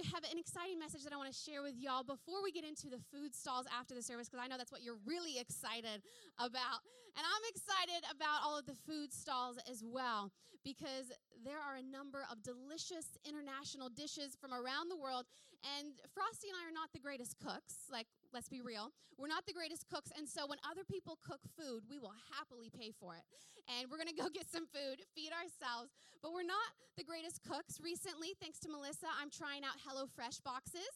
I have an exciting message that I want to share with y'all before we get into the food stalls after the service, because I know that's what you're really excited about. And I'm excited about all of the food stalls as well, because there are a number of delicious international dishes from around the world. And Frosty and I are not the greatest cooks, like, let's be real. We're not the greatest cooks. And so when other people cook food, we will happily pay for it. And we're to go get some food, feed ourselves. But we're not the greatest cooks. Recently, thanks to Melissa, I'm trying out HelloFresh boxes.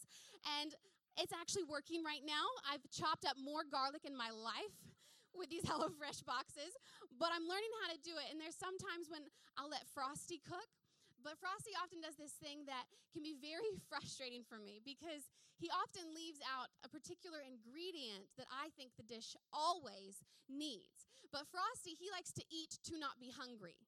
And it's actually working right now. I've chopped up more garlic in my life with these HelloFresh boxes, but I'm learning how to do it. And there's sometimes when I'll let Frosty cook, but Frosty often does this thing that can be very frustrating for me because he often leaves out a particular ingredient that I think the dish always needs. But Frosty, he likes to eat to not be hungry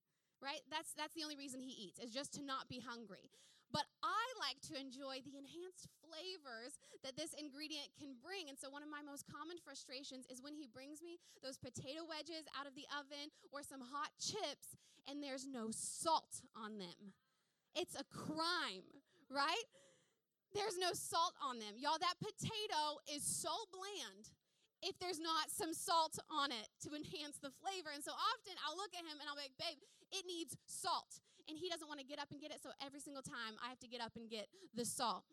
right? That's that's the only reason he eats is just to not be hungry. But I like to enjoy the enhanced flavors that this ingredient can bring. And so one of my most common frustrations is when he brings me those potato wedges out of the oven or some hot chips and there's no salt on them. It's a crime, right? There's no salt on them. Y'all, that potato is so bland if there's not some salt on it to enhance the flavor. And so often I'll look at him and I'll be like, babe, it needs salt. And he doesn't want to get up and get it. So every single time I have to get up and get the salt.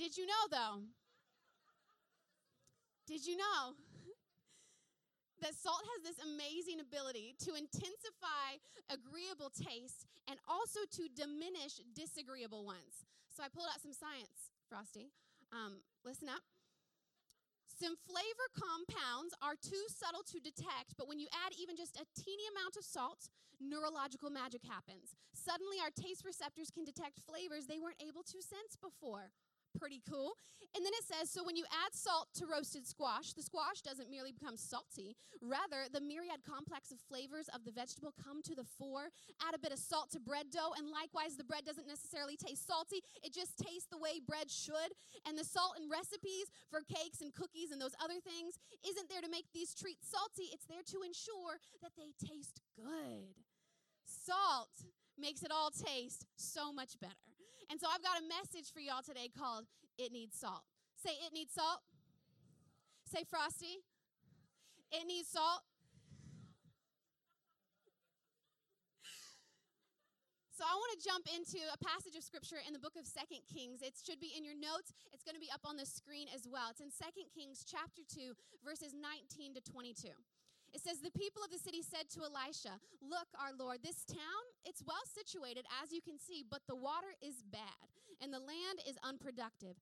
Did you know, though? Did you know that salt has this amazing ability to intensify agreeable taste and also to diminish disagreeable ones? So I pulled out some science, Frosty. Um, listen up. Some flavor compounds are too subtle to detect, but when you add even just a teeny amount of salt, neurological magic happens. Suddenly, our taste receptors can detect flavors they weren't able to sense before pretty cool. And then it says, so when you add salt to roasted squash, the squash doesn't merely become salty. Rather, the myriad complex of flavors of the vegetable come to the fore. Add a bit of salt to bread dough, and likewise, the bread doesn't necessarily taste salty. It just tastes the way bread should. And the salt in recipes for cakes and cookies and those other things isn't there to make these treats salty, it's there to ensure that they taste good. Salt makes it all taste so much better. And so I've got a message for y'all today called It Needs Salt. Say, It Needs Salt. Say, Frosty. It needs salt. So I want to jump into a passage of scripture in the book of Second Kings. It should be in your notes. It's going to be up on the screen as well. It's in Second Kings chapter 2 verses 19 to 22. It says, The people of the city said to Elisha, Look, our Lord, this town, it's well situated, as you can see, but the water is bad, and the land is unproductive.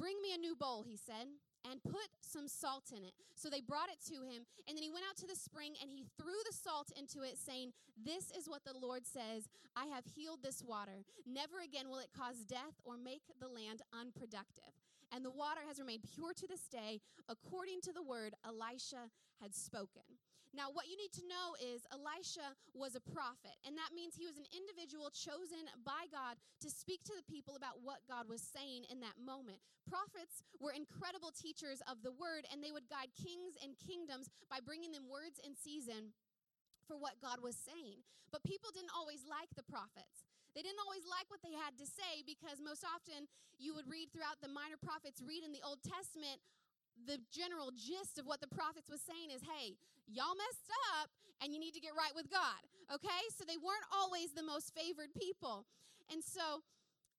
Bring me a new bowl, he said and put some salt in it. So they brought it to him, and then he went out to the spring and he threw the salt into it, saying, This is what the Lord says I have healed this water. Never again will it cause death or make the land unproductive. And the water has remained pure to this day, according to the word Elisha had spoken. Now, what you need to know is Elisha was a prophet, and that means he was an individual chosen by God to speak to the people about what God was saying in that moment. Prophets were incredible teachers of the word, and they would guide kings and kingdoms by bringing them words in season for what God was saying. But people didn't always like the prophets. They didn't always like what they had to say because most often you would read throughout the minor prophets, read in the Old Testament, the general gist of what the prophets was saying is hey y'all messed up and you need to get right with god okay so they weren't always the most favored people and so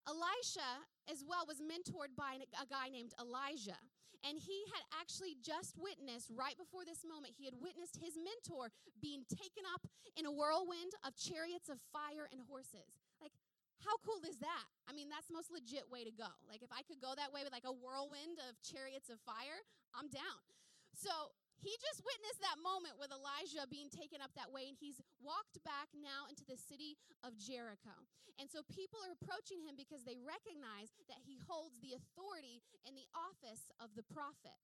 elisha as well was mentored by a guy named Elijah. And he had actually just witnessed, right before this moment, he had witnessed his mentor being taken up in a whirlwind of chariots of fire and horses. How cool is that? I mean, that's the most legit way to go. Like, if I could go that way with like a whirlwind of chariots of fire, I'm down. So, he just witnessed that moment with Elijah being taken up that way, and he's walked back now into the city of Jericho. And so people are approaching him because they recognize that he holds the authority and the office of the prophet.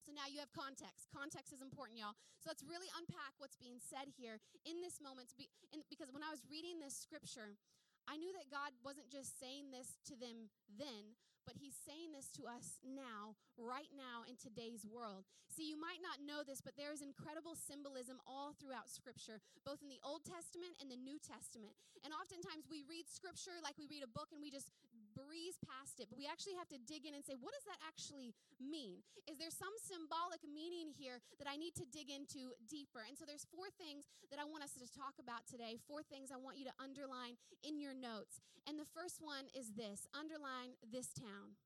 So now you have context. Context is important, y'all. So let's really unpack what's being said here in this moment. because when I was reading this scripture, I knew that God wasn't just saying this to them then, but He's saying this to us now, right now in today's world. See, you might not know this, but there is incredible symbolism all throughout Scripture, both in the Old Testament and the New Testament. And oftentimes we read Scripture like we read a book and we just breeze past it, but we actually have to dig in and say, what does that actually mean? Is there some symbolic meaning here that I need to dig into deeper? And so there's four things that I want us to talk about today, four things I want you to underline in your notes. And the first one is this underline this town.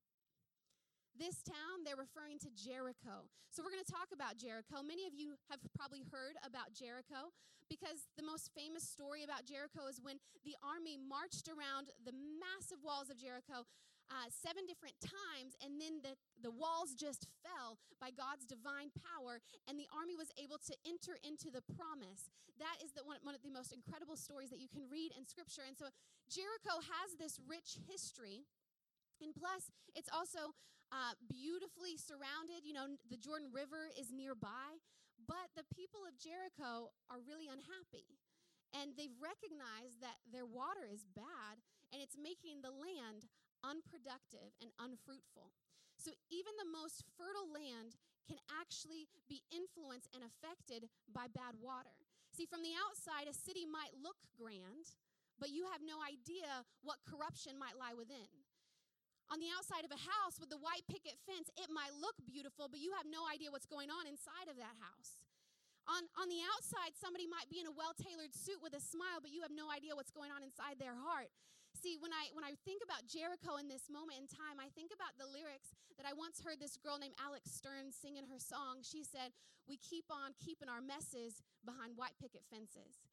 This town, they're referring to Jericho. So we're going to talk about Jericho. Many of you have probably heard about Jericho because the most famous story about Jericho is when the army marched around the massive walls of Jericho uh, seven different times, and then the, the walls just fell by God's divine power, and the army was able to enter into the promise. That is the, one, one of the most incredible stories that you can read in Scripture. And so Jericho has this rich history. And plus, it's also uh, beautifully surrounded. You know, the Jordan River is nearby, but the people of Jericho are really unhappy. And they've recognized that their water is bad and it's making the land unproductive and unfruitful. So even the most fertile land can actually be influenced and affected by bad water. See, from the outside, a city might look grand, but you have no idea what corruption might lie within on the outside of a house with the white picket fence, it might look beautiful, but you have no idea what's going on inside of that house. On, on the outside, somebody might be in a well tailored suit with a smile, but you have no idea what's going on inside their heart. See, when I when I think about Jericho in this moment in time, I think about the lyrics that I once heard this girl named Alex Stern sing in her song. She said, "We keep on keeping our messes behind white picket fences."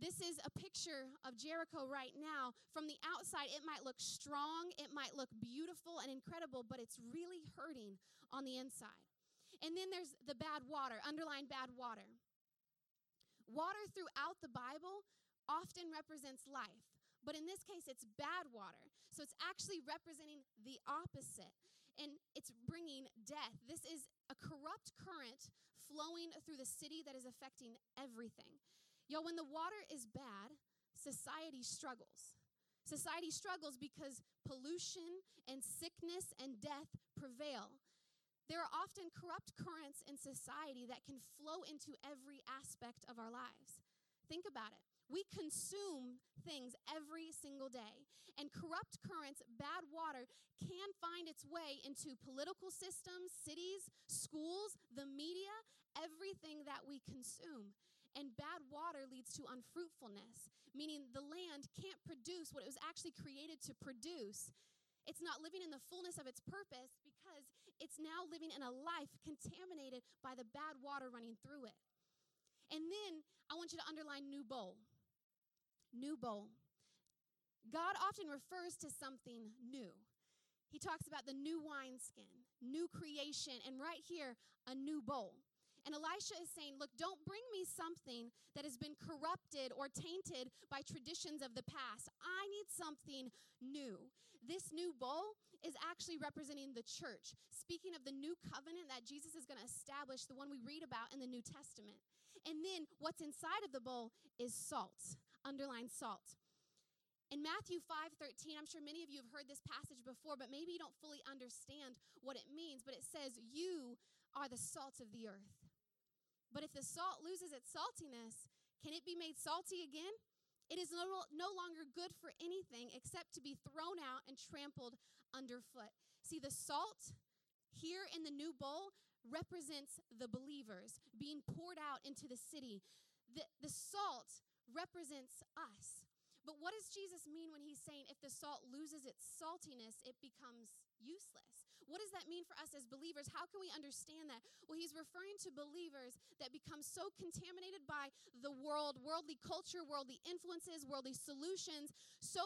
This is a picture of Jericho right now. From the outside, it might look strong, it might look beautiful and incredible, but it's really hurting on the inside. And then there's the bad water, underline bad water. Water throughout the Bible often represents life, but in this case, it's bad water. So it's actually representing the opposite, and it's bringing death. This is a corrupt current flowing through the city that is affecting everything. Yo, when the water is bad, society struggles. Society struggles because pollution and sickness and death prevail. There are often corrupt currents in society that can flow into every aspect of our lives. Think about it. We consume things every single day, and corrupt currents, bad water, can find its way into political systems, cities, schools, the media, everything that we consume. And bad water leads to unfruitfulness, meaning the land can't produce what it was actually created to produce. It's not living in the fullness of its purpose because it's now living in a life contaminated by the bad water running through it. And then I want you to underline new bowl. New bowl. God often refers to something new. He talks about the new wineskin, new creation, and right here, a new bowl. And Elisha is saying, Look, don't bring me something that has been corrupted or tainted by traditions of the past. I need something new. This new bowl is actually representing the church, speaking of the new covenant that Jesus is going to establish, the one we read about in the New Testament. And then what's inside of the bowl is salt. Underline salt. In Matthew 5:13, I'm sure many of you have heard this passage before, but maybe you don't fully understand what it means, but it says, "You are the salt of the earth." But if the salt loses its saltiness, can it be made salty again? It is no, no longer good for anything except to be thrown out and trampled underfoot. See, the salt here in the new bowl represents the believers being poured out into the city. The, the salt represents us. But what does Jesus mean when he's saying if the salt loses its saltiness, it becomes useless? What does that mean for us as believers? How can we understand that? Well, he's referring to believers that become so contaminated by the world, worldly culture, worldly influences, worldly solutions, so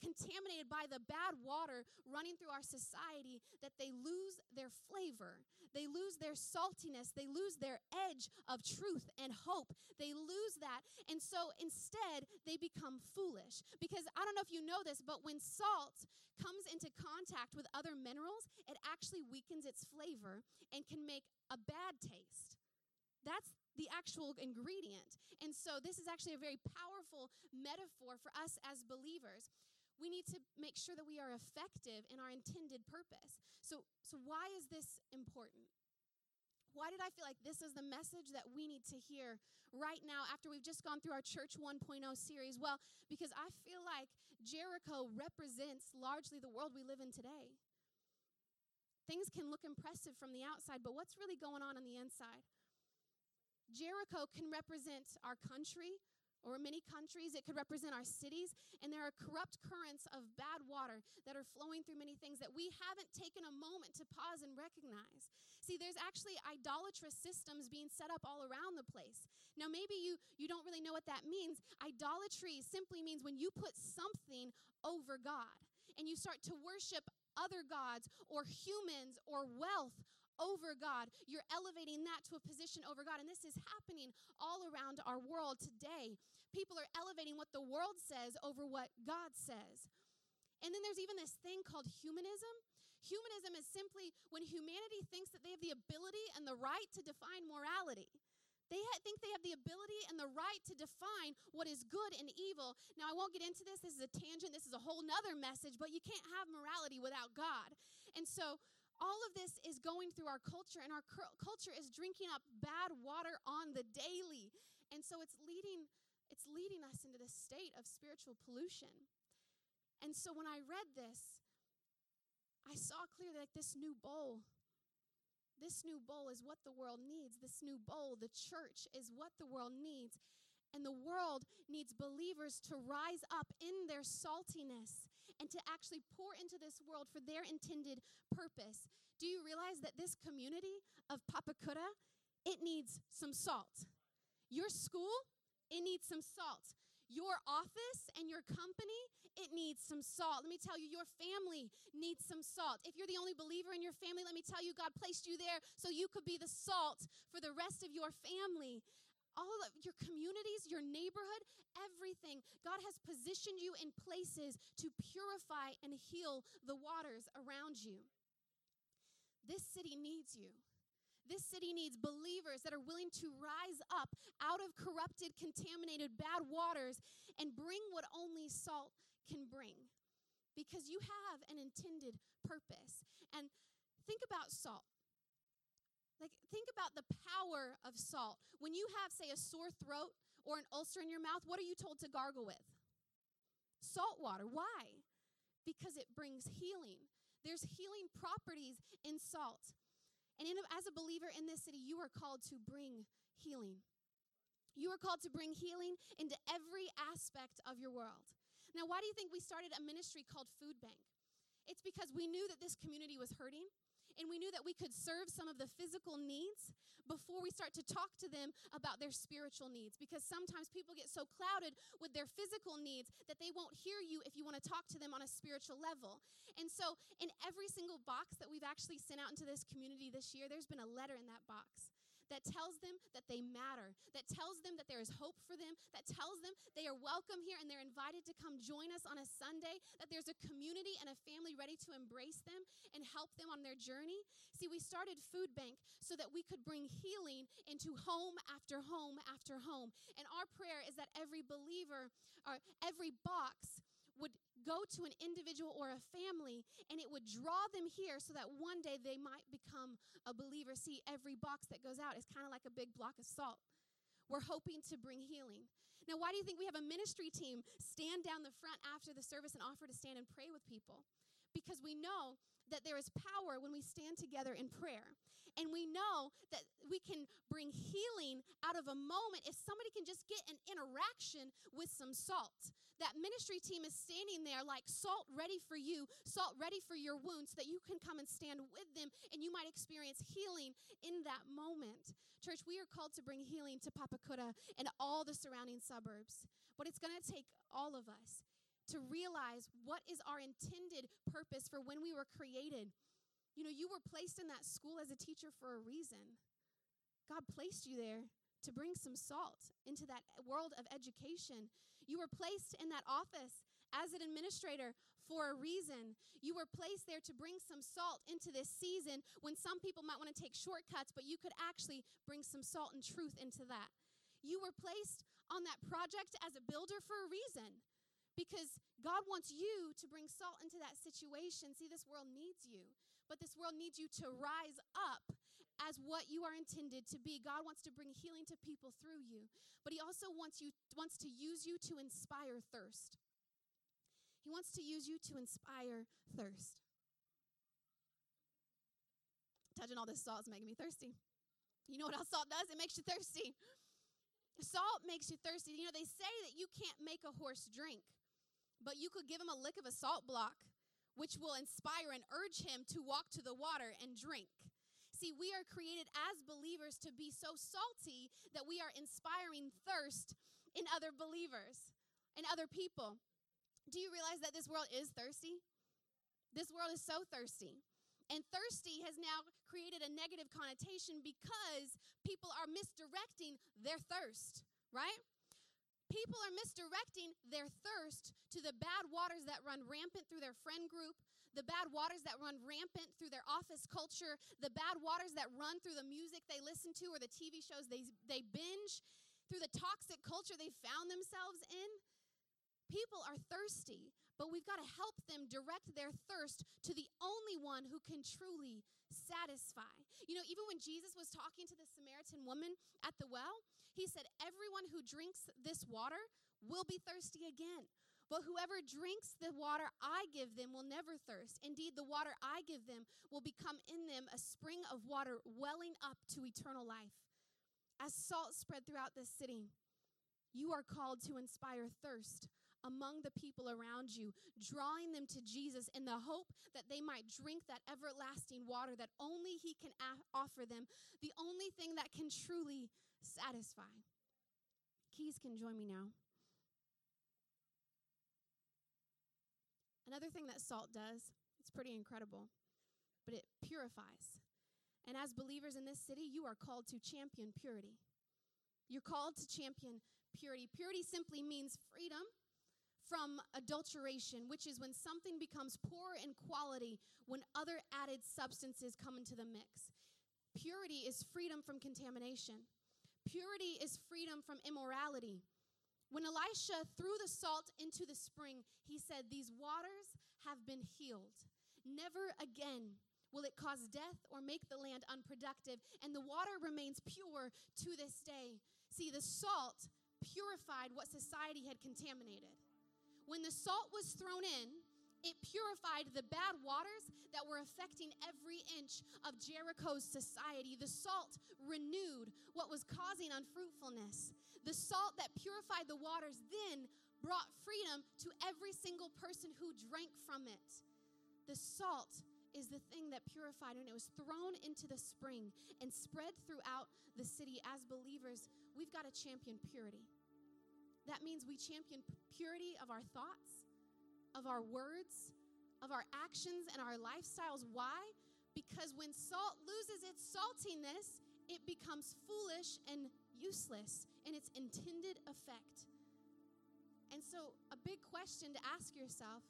contaminated by the bad water running through our society that they lose their flavor. They lose their saltiness. They lose their edge of truth and hope. They lose that. And so instead, they become foolish. Because I don't know if you know this, but when salt comes into contact with other minerals, it actually weakens its flavor and can make a bad taste. That's the actual ingredient. And so, this is actually a very powerful metaphor for us as believers we need to make sure that we are effective in our intended purpose. So, so why is this important? Why did I feel like this is the message that we need to hear right now after we've just gone through our Church 1.0 series? Well, because I feel like Jericho represents largely the world we live in today. Things can look impressive from the outside, but what's really going on on the inside? Jericho can represent our country, or many countries. It could represent our cities. And there are corrupt currents of bad water that are flowing through many things that we haven't taken a moment to pause and recognize. See, there's actually idolatrous systems being set up all around the place. Now, maybe you, you don't really know what that means. Idolatry simply means when you put something over God and you start to worship other gods or humans or wealth over God. You're elevating that to a position over God. And this is happening all around our world today. People are elevating what the world says over what God says. And then there's even this thing called humanism. Humanism is simply when humanity thinks that they have the ability and the right to define morality. They think they have the ability and the right to define what is good and evil. Now, I won't get into this. This is a tangent. This is a whole nother message, but you can't have morality without God. And so, all of this is going through our culture, and our culture is drinking up bad water on the daily. And so it's leading, it's leading us into this state of spiritual pollution. And so when I read this, I saw clearly like this new bowl. This new bowl is what the world needs. This new bowl, the church, is what the world needs. And the world needs believers to rise up in their saltiness and to actually pour into this world for their intended purpose. Do you realize that this community of Papakura, it needs some salt? Your school, it needs some salt. Your office and your company, it needs some salt. Let me tell you, your family needs some salt. If you're the only believer in your family, let me tell you, God placed you there so you could be the salt for the rest of your family all of your communities, your neighborhood, everything. God has positioned you in places to purify and heal the waters around you. This city needs you. This city needs believers that are willing to rise up out of corrupted, contaminated, bad waters and bring what only salt can bring. Because you have an intended purpose. And think about salt. Like, think about the power of salt. When you have, say, a sore throat or an ulcer in your mouth, what are you told to gargle with? Salt water. Why? Because it brings healing. There's healing properties in salt. And in, as a believer in this city, you are called to bring healing. You are called to bring healing into every aspect of your world. Now, why do you think we started a ministry called Food Bank? It's because we knew that this community was hurting and we knew that we could serve some of the physical needs before we start to talk to them about their spiritual needs. Because sometimes people get so clouded with their physical needs that they won't hear you if you want to talk to them on a spiritual level. And so, in every single box that we've actually sent out into this community this year, there's been a letter in that box that tells them that they matter, that tells them that there is hope for them, that tells them they are welcome here and they're invited to come join us on a Sunday, that there's a community and a family ready to embrace them and help them on their journey. See, we started Food Bank so that we could bring healing into home after home after home. And our prayer is that every believer or every box go to an individual or a family and it would draw them here so that one day they might become a believer. See, every box that goes out is kind of like a big block of salt. We're hoping to bring healing. Now, why do you think we have a ministry team stand down the front after the service and offer to stand and pray with people? Because we know that there is power when we stand together in prayer. And we know that we can bring healing out of a moment if somebody can just get an interaction with some salt. That ministry team is standing there like salt ready for you, salt ready for your wounds, so that you can come and stand with them and you might experience healing in that moment. Church, we are called to bring healing to Papakura and all the surrounding suburbs. But it's going to take all of us to realize what is our intended purpose for when we were created. You know, you were placed in that school as a teacher for a reason. God placed you there to bring some salt into that world of education. You were placed in that office as an administrator for a reason. You were placed there to bring some salt into this season when some people might want to take shortcuts, but you could actually bring some salt and truth into that. You were placed on that project as a builder for a reason because God wants you to bring salt into that situation. See, this world needs you. But this world needs you to rise up as what you are intended to be. God wants to bring healing to people through you, but he also wants you wants to use you to inspire thirst. He wants to use you to inspire thirst. Touching all this salt is making me thirsty. You know what else salt does? It makes you thirsty. Salt makes you thirsty. You know, they say that you can't make a horse drink, but you could give him a lick of a salt block, which will inspire and urge him to walk to the water and drink. See, we are created as believers to be so salty that we are inspiring thirst in other believers and other people. Do you realize that this world is thirsty? This world is so thirsty. And thirsty has now created a negative connotation because people are misdirecting their thirst, right? People are misdirecting their thirst to the bad waters that run rampant through their friend group, the bad waters that run rampant through their office culture, the bad waters that run through the music they listen to or the TV shows they, they binge, through the toxic culture they found themselves in. People are thirsty, but we've got to help them direct their thirst to the only one who can truly satisfy. You know, even when Jesus was talking to the Samaritan woman at the well, he said, Everyone who drinks this water will be thirsty again. But whoever drinks the water I give them will never thirst. Indeed, the water I give them will become in them a spring of water welling up to eternal life. As salt spread throughout this city, you are called to inspire thirst among the people around you, drawing them to Jesus in the hope that they might drink that everlasting water that only He can offer them, the only thing that can truly satisfy. Keys can join me now. Another thing that salt does, it's pretty incredible, but it purifies. And as believers in this city, you are called to champion purity. You're called to champion purity. Purity simply means freedom from adulteration, which is when something becomes poor in quality when other added substances come into the mix. Purity is freedom from contamination. Purity is freedom from immorality. When Elisha threw the salt into the spring, he said, These waters have been healed. Never again will it cause death or make the land unproductive, and the water remains pure to this day. See, the salt purified what society had contaminated. When the salt was thrown in, it purified the bad waters that were affecting every inch of Jericho's society. The salt renewed what was causing unfruitfulness. The salt that purified the waters then brought freedom to every single person who drank from it. The salt is the thing that purified, and it was thrown into the spring and spread throughout the city. As believers, we've got to champion purity. That means we champion purity of our thoughts, of our words, of our actions, and our lifestyles. Why? Because when salt loses its saltiness, it becomes foolish and useless in its intended effect. And so, a big question to ask yourself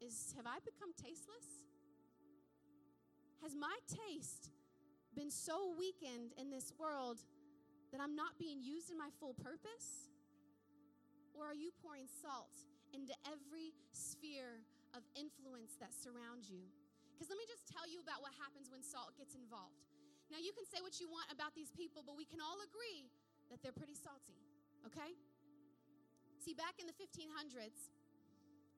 is Have I become tasteless? Has my taste been so weakened in this world that I'm not being used in my full purpose? Or are you pouring salt into every sphere of influence that surrounds you? Because let me just tell you about what happens when salt gets involved. Now, you can say what you want about these people, but we can all agree that they're pretty salty, okay? See, back in the 1500s,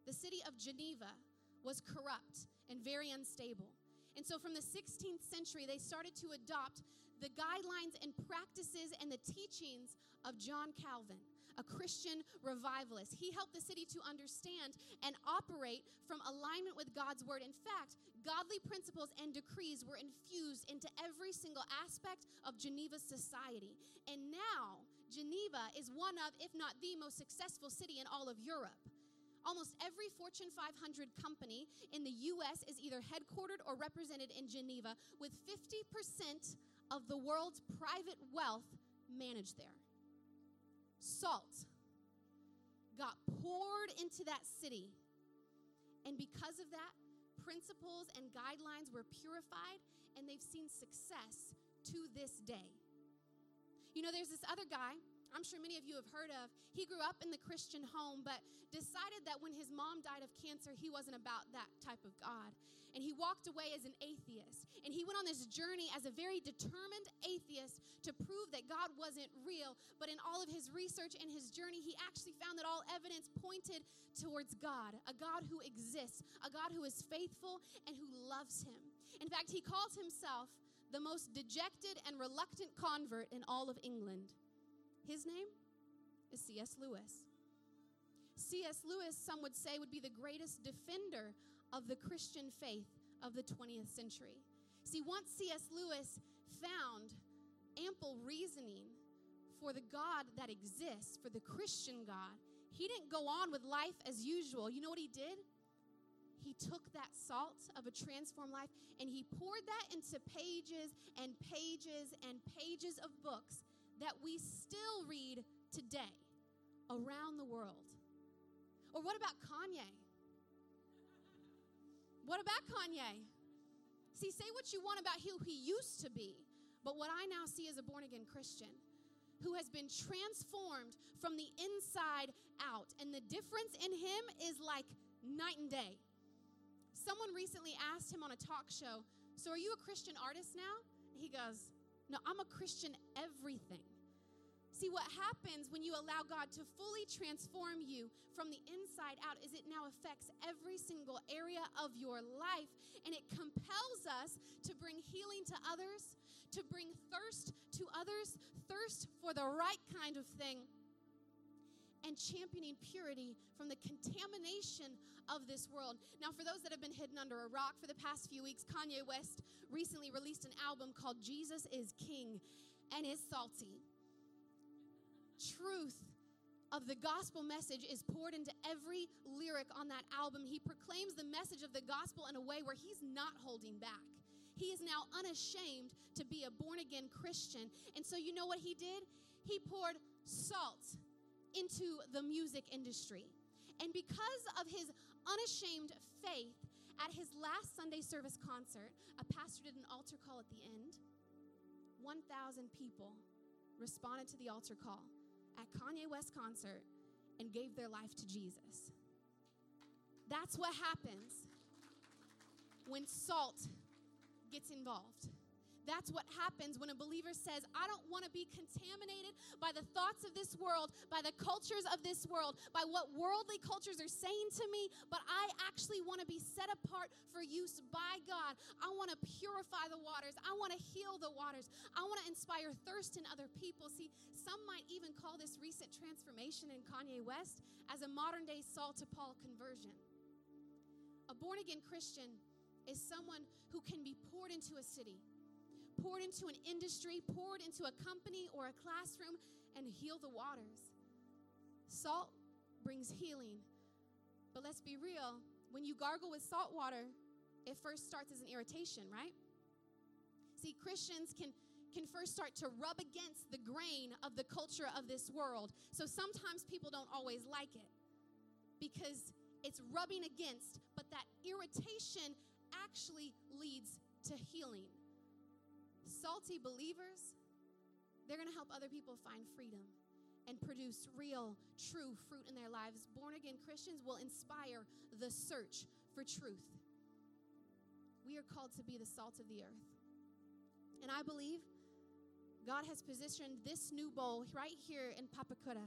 the city of Geneva was corrupt and very unstable. And so, from the 16th century, they started to adopt the guidelines and practices and the teachings of John Calvin a Christian revivalist. He helped the city to understand and operate from alignment with God's word. In fact, godly principles and decrees were infused into every single aspect of Geneva's society. And now, Geneva is one of, if not the most successful city in all of Europe. Almost every Fortune 500 company in the US is either headquartered or represented in Geneva, with 50% of the world's private wealth managed there salt got poured into that city. And because of that, principles and guidelines were purified, and they've seen success to this day. You know, there's this other guy, I'm sure many of you have heard of. He grew up in the Christian home, but decided that when his mom died of cancer, he wasn't about that type of God. And he walked away as an atheist. And he went on this journey as a very determined atheist to prove that God wasn't real. But in all of his research and his journey, he actually found that all evidence pointed towards God, a God who exists, a God who is faithful and who loves him. In fact, he calls himself the most dejected and reluctant convert in all of England. His name is C.S. Lewis. C.S. Lewis, some would say, would be the greatest defender of the Christian faith of the 20th century. See, once C.S. Lewis found ample reasoning for the God that exists, for the Christian God, he didn't go on with life as usual. You know what he did? He took that salt of a transformed life and he poured that into pages and pages and pages of books that we still read today around the world. Or what about Kanye? What about Kanye? See, say what you want about who he used to be, but what I now see as a born again Christian who has been transformed from the inside out. And the difference in him is like night and day. Someone recently asked him on a talk show, So are you a Christian artist now? He goes, No, I'm a Christian everything. See, what happens when you allow God to fully transform you from the inside out is it now affects every single area of your life and it compels us to bring healing to others, to bring thirst to others, thirst for the right kind of thing, and championing purity from the contamination of this world. Now, for those that have been hidden under a rock for the past few weeks, Kanye West recently released an album called Jesus is King and it's salty truth of the gospel message is poured into every lyric on that album. He proclaims the message of the gospel in a way where he's not holding back. He is now unashamed to be a born again Christian. And so, you know what he did? He poured salt into the music industry. And because of his unashamed faith, at his last Sunday service concert, a pastor did an altar call at the end. 1,000 people responded to the altar call at Kanye West concert and gave their life to Jesus. That's what happens when salt gets involved. That's what happens when a believer says, I don't want to be contaminated by the thoughts of this world, by the cultures of this world, by what worldly cultures are saying to me, but I actually want to be set apart for use by God. I want to purify the waters. I want to heal the waters. I want to inspire thirst in other people. See, some might even call this recent transformation in Kanye West as a modern day Saul to Paul conversion. A born again Christian is someone who can be poured into a city poured into an industry, poured into a company or a classroom, and heal the waters. Salt brings healing. But let's be real when you gargle with salt water, it first starts as an irritation, right? See, Christians can can first start to rub against the grain of the culture of this world. So sometimes people don't always like it because it's rubbing against, but that irritation actually leads to healing salty believers, they're going to help other people find freedom and produce real, true fruit in their lives. Born again Christians will inspire the search for truth. We are called to be the salt of the earth. And I believe God has positioned this new bowl right here in Papakura,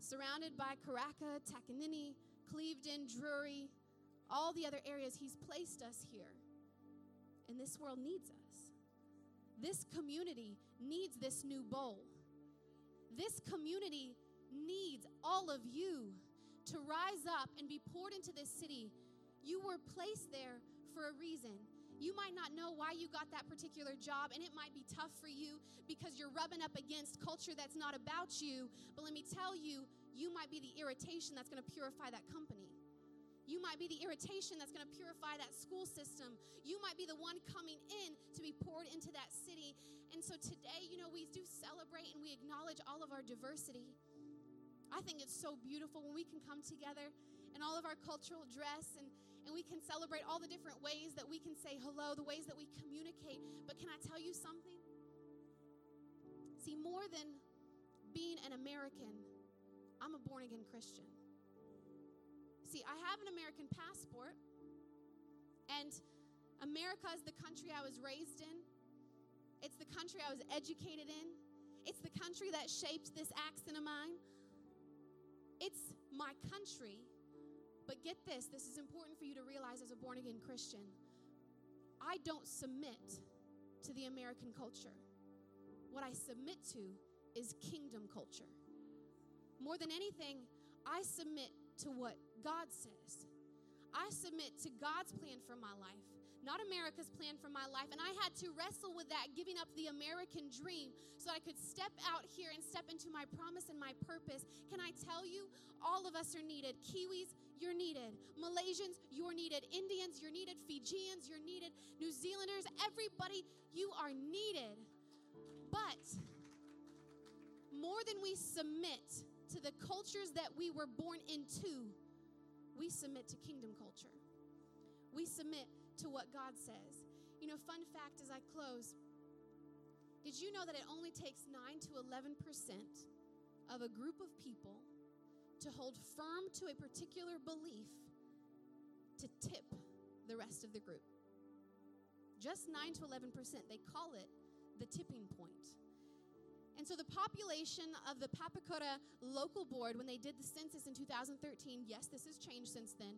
surrounded by Karaka, Takanini, Clevedon, Drury, all the other areas. He's placed us here. And this world needs us. This community needs this new bowl. This community needs all of you to rise up and be poured into this city. You were placed there for a reason. You might not know why you got that particular job, and it might be tough for you because you're rubbing up against culture that's not about you. But let me tell you, you might be the irritation that's going to purify that company. You might be the irritation that's going to purify that school system. You might be the one coming in to be poured into that city. And so today, you know, we do celebrate and we acknowledge all of our diversity. I think it's so beautiful when we can come together in all of our cultural dress and, and we can celebrate all the different ways that we can say hello, the ways that we communicate. But can I tell you something? See, more than being an American, I'm a born again Christian. See, I have an American passport, and America is the country I was raised in, it's the country I was educated in, it's the country that shaped this accent of mine. It's my country. But get this this is important for you to realize as a born again Christian. I don't submit to the American culture. What I submit to is kingdom culture. More than anything, I submit to what God says. I submit to God's plan for my life, not America's plan for my life. And I had to wrestle with that, giving up the American dream so I could step out here and step into my promise and my purpose. Can I tell you, all of us are needed. Kiwis, you're needed. Malaysians, you're needed. Indians, you're needed. Fijians, you're needed. New Zealanders, everybody, you are needed. But more than we submit to the cultures that we were born into, we submit to kingdom culture. We submit to what God says. You know, fun fact as I close did you know that it only takes 9 to 11% of a group of people to hold firm to a particular belief to tip the rest of the group? Just 9 to 11%. They call it the tipping point. And so the population of the Papakura local board, when they did the census in 2013, yes, this has changed since then,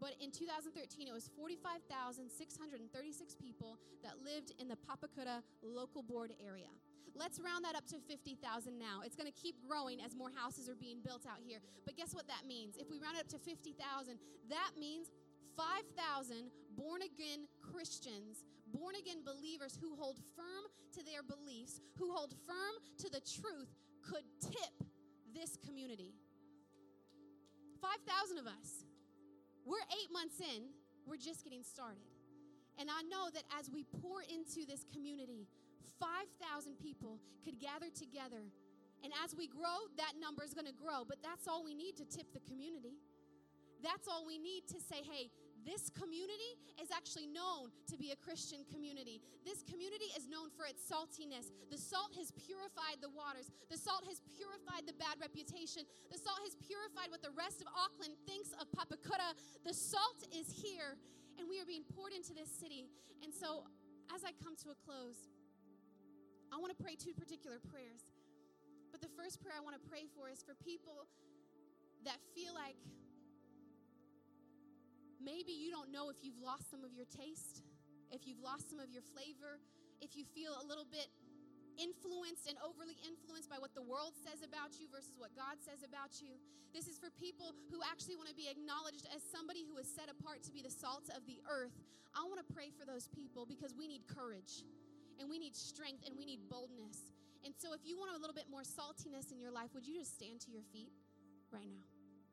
but in 2013 it was 45,636 people that lived in the Papakura local board area. Let's round that up to 50,000 now. It's going to keep growing as more houses are being built out here. But guess what that means? If we round it up to 50,000, that means 5,000 born again Christians born again believers who hold firm to their beliefs, who hold firm to the truth, could tip this community. 5,000 of us. We're eight months in, we're just getting started. And I know that as we pour into this community, 5,000 people could gather together. And as we grow, that number is going to grow. But that's all we need to tip the community. That's all we need to say, hey, this community is actually known to be a Christian community. This community is known for its saltiness. The salt has purified the waters, the salt has purified the bad reputation, the salt has purified what the rest of Auckland thinks of Papakura. The salt is here, and we are being poured into this city. And so, as I come to a close, I want to pray two particular prayers. But the first prayer I want to pray for is for people that feel like Maybe you don't know if you've lost some of your taste, if you've lost some of your flavor, if you feel a little bit influenced and overly influenced by what the world says about you versus what God says about you. This is for people who actually want to be acknowledged as somebody who is set apart to be the salt of the earth. I want to pray for those people because we need courage and we need strength and we need boldness. And so, if you want a little bit more saltiness in your life, would you just stand to your feet right now?